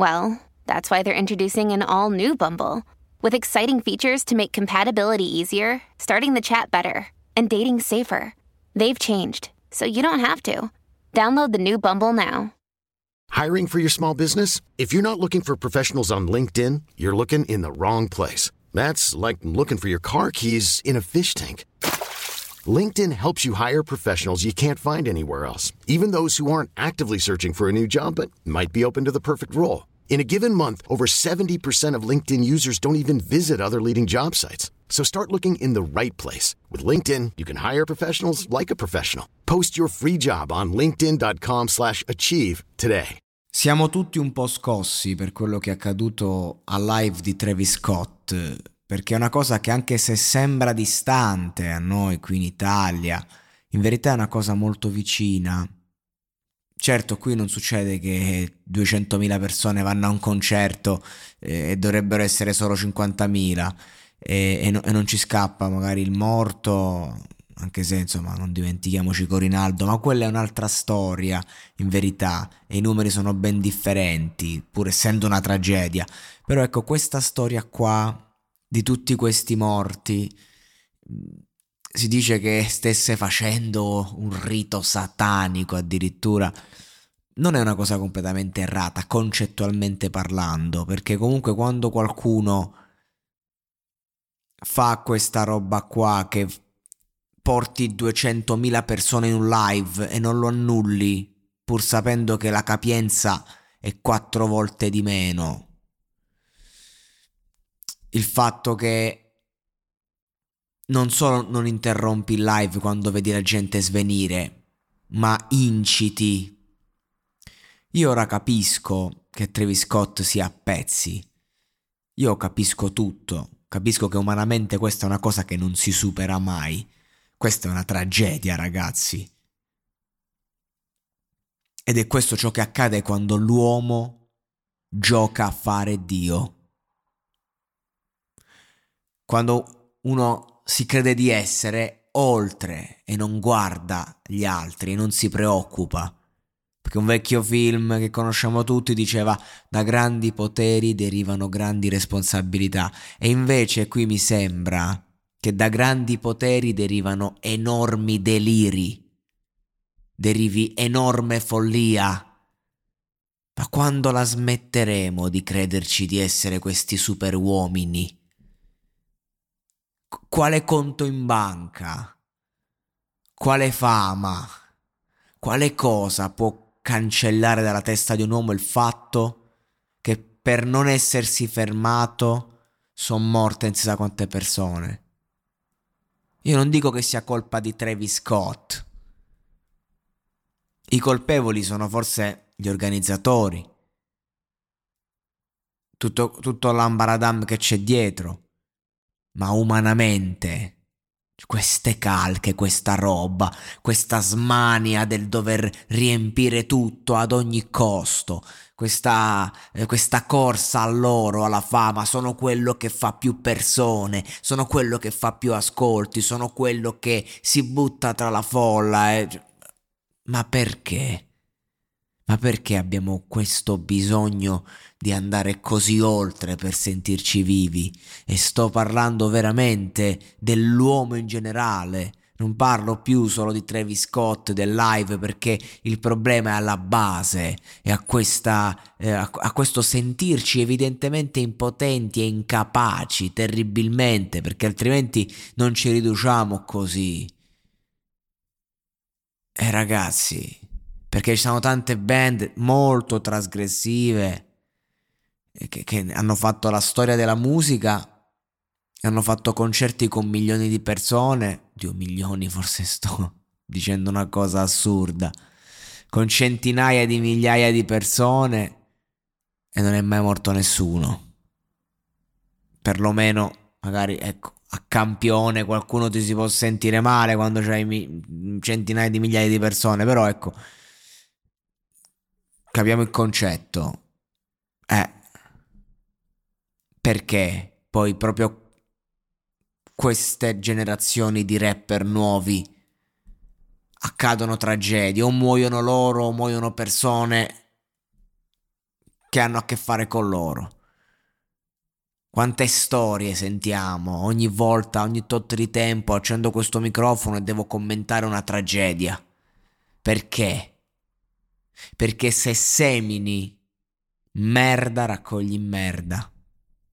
well, that's why they're introducing an all new Bumble with exciting features to make compatibility easier, starting the chat better, and dating safer. They've changed, so you don't have to. Download the new Bumble now. Hiring for your small business? If you're not looking for professionals on LinkedIn, you're looking in the wrong place. That's like looking for your car keys in a fish tank. LinkedIn helps you hire professionals you can't find anywhere else, even those who aren't actively searching for a new job but might be open to the perfect role. In a given month, over 70% of LinkedIn users don't even visit other leading job sites. So start looking in the right place. With LinkedIn, you can hire professionals like a professional. Post your free job on linkedin.com slash achieve today. Siamo tutti un po' scossi per quello che è accaduto al live di Travis Scott, perché è una cosa che anche se sembra distante a noi qui in Italia, in verità è una cosa molto vicina. Certo, qui non succede che 200.000 persone vanno a un concerto eh, e dovrebbero essere solo 50.000 e, e, no, e non ci scappa magari il morto, anche se insomma non dimentichiamoci Corinaldo, ma quella è un'altra storia in verità e i numeri sono ben differenti, pur essendo una tragedia. Però ecco, questa storia qua di tutti questi morti si dice che stesse facendo un rito satanico addirittura. Non è una cosa completamente errata, concettualmente parlando, perché comunque quando qualcuno fa questa roba qua che porti 200.000 persone in un live e non lo annulli, pur sapendo che la capienza è quattro volte di meno. Il fatto che non solo non interrompi il live quando vedi la gente svenire, ma inciti. Io ora capisco che Travis Scott sia a pezzi. Io capisco tutto. Capisco che umanamente questa è una cosa che non si supera mai. Questa è una tragedia, ragazzi. Ed è questo ciò che accade quando l'uomo gioca a fare Dio. Quando uno si crede di essere oltre e non guarda gli altri, non si preoccupa. Perché un vecchio film che conosciamo tutti diceva da grandi poteri derivano grandi responsabilità e invece qui mi sembra che da grandi poteri derivano enormi deliri, derivi enorme follia. Ma quando la smetteremo di crederci di essere questi superuomini? Quale conto in banca? Quale fama? Quale cosa può cancellare dalla testa di un uomo il fatto che per non essersi fermato sono morte non si sa quante persone? Io non dico che sia colpa di Travis Scott. I colpevoli sono forse gli organizzatori. Tutto, tutto l'ambaradam che c'è dietro. Ma umanamente, queste calche, questa roba, questa smania del dover riempire tutto ad ogni costo, questa, eh, questa corsa all'oro, alla fama, sono quello che fa più persone, sono quello che fa più ascolti, sono quello che si butta tra la folla. Eh. Ma perché? Ma perché abbiamo questo bisogno di andare così oltre per sentirci vivi? E sto parlando veramente dell'uomo in generale non parlo più solo di Travis Scott del live perché il problema è alla base e a, questa, eh, a, a questo sentirci evidentemente impotenti e incapaci terribilmente perché altrimenti non ci riduciamo così. E eh, ragazzi, perché ci sono tante band molto trasgressive che, che hanno fatto la storia della musica hanno fatto concerti con milioni di persone, Dio milioni forse sto dicendo una cosa assurda, con centinaia di migliaia di persone e non è mai morto nessuno. Perlomeno, magari, ecco, a campione qualcuno ti si può sentire male quando c'hai centinaia di migliaia di persone, però ecco, capiamo il concetto. Eh, perché poi proprio queste generazioni di rapper nuovi accadono tragedie, o muoiono loro, o muoiono persone che hanno a che fare con loro. Quante storie sentiamo ogni volta, ogni tot di tempo accendo questo microfono e devo commentare una tragedia. Perché? Perché se semini merda raccogli merda.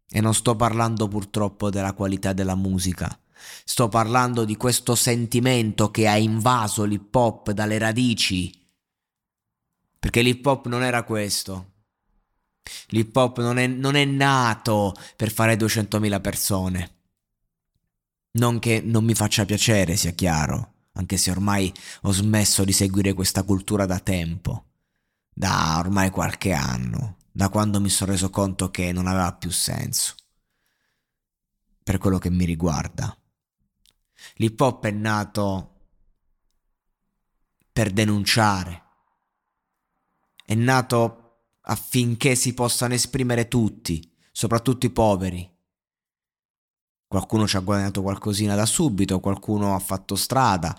E non sto parlando purtroppo della qualità della musica. Sto parlando di questo sentimento che ha invaso l'hip hop dalle radici. Perché l'hip hop non era questo. L'hip hop non è, non è nato per fare 200.000 persone. Non che non mi faccia piacere, sia chiaro, anche se ormai ho smesso di seguire questa cultura da tempo, da ormai qualche anno, da quando mi sono reso conto che non aveva più senso. Per quello che mi riguarda. L'hip hop è nato per denunciare. È nato affinché si possano esprimere tutti, soprattutto i poveri. Qualcuno ci ha guadagnato qualcosina da subito, qualcuno ha fatto strada.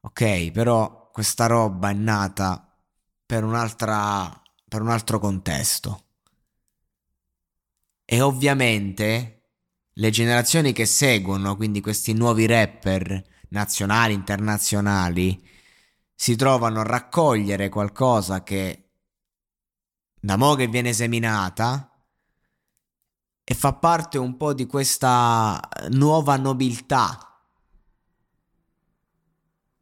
Ok, però questa roba è nata per per un altro contesto. E ovviamente le generazioni che seguono, quindi questi nuovi rapper nazionali, internazionali, si trovano a raccogliere qualcosa che da mo' che viene seminata e fa parte un po' di questa nuova nobiltà.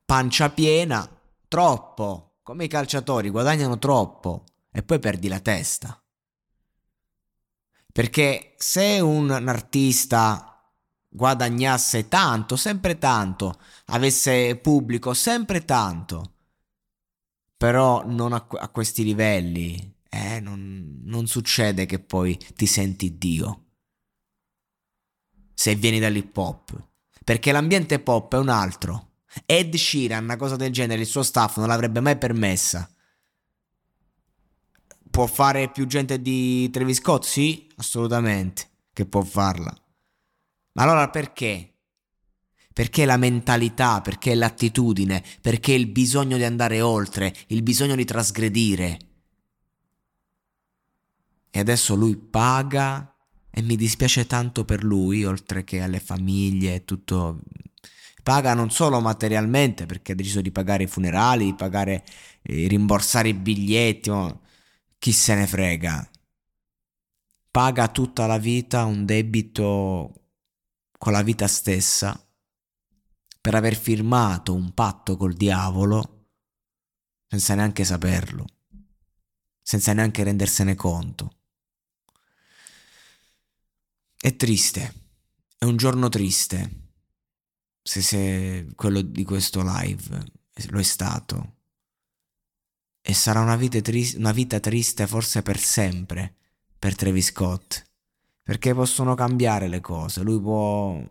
Pancia piena, troppo, come i calciatori guadagnano troppo e poi perdi la testa. Perché se un artista guadagnasse tanto, sempre tanto, avesse pubblico sempre tanto, però non a, a questi livelli, eh, non, non succede che poi ti senti Dio. Se vieni dall'hip hop. Perché l'ambiente pop è un altro. Ed Sheeran, una cosa del genere, il suo staff non l'avrebbe mai permessa. Può fare più gente di Travis Scott? Sì, assolutamente, che può farla. Ma allora perché? Perché la mentalità, perché l'attitudine, perché il bisogno di andare oltre, il bisogno di trasgredire e adesso lui paga e mi dispiace tanto per lui, oltre che alle famiglie e tutto. Paga non solo materialmente perché ha deciso di pagare i funerali, di pagare, eh, rimborsare i biglietti, oh, chi se ne frega. Paga tutta la vita un debito con la vita stessa per aver firmato un patto col diavolo senza neanche saperlo, senza neanche rendersene conto. È triste, è un giorno triste. Se, se quello di questo live lo è stato. E sarà una vita, tri- una vita triste forse per sempre per Travis Scott. Perché possono cambiare le cose. Lui può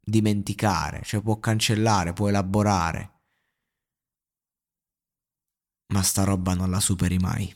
dimenticare, cioè può cancellare, può elaborare. Ma sta roba non la superi mai.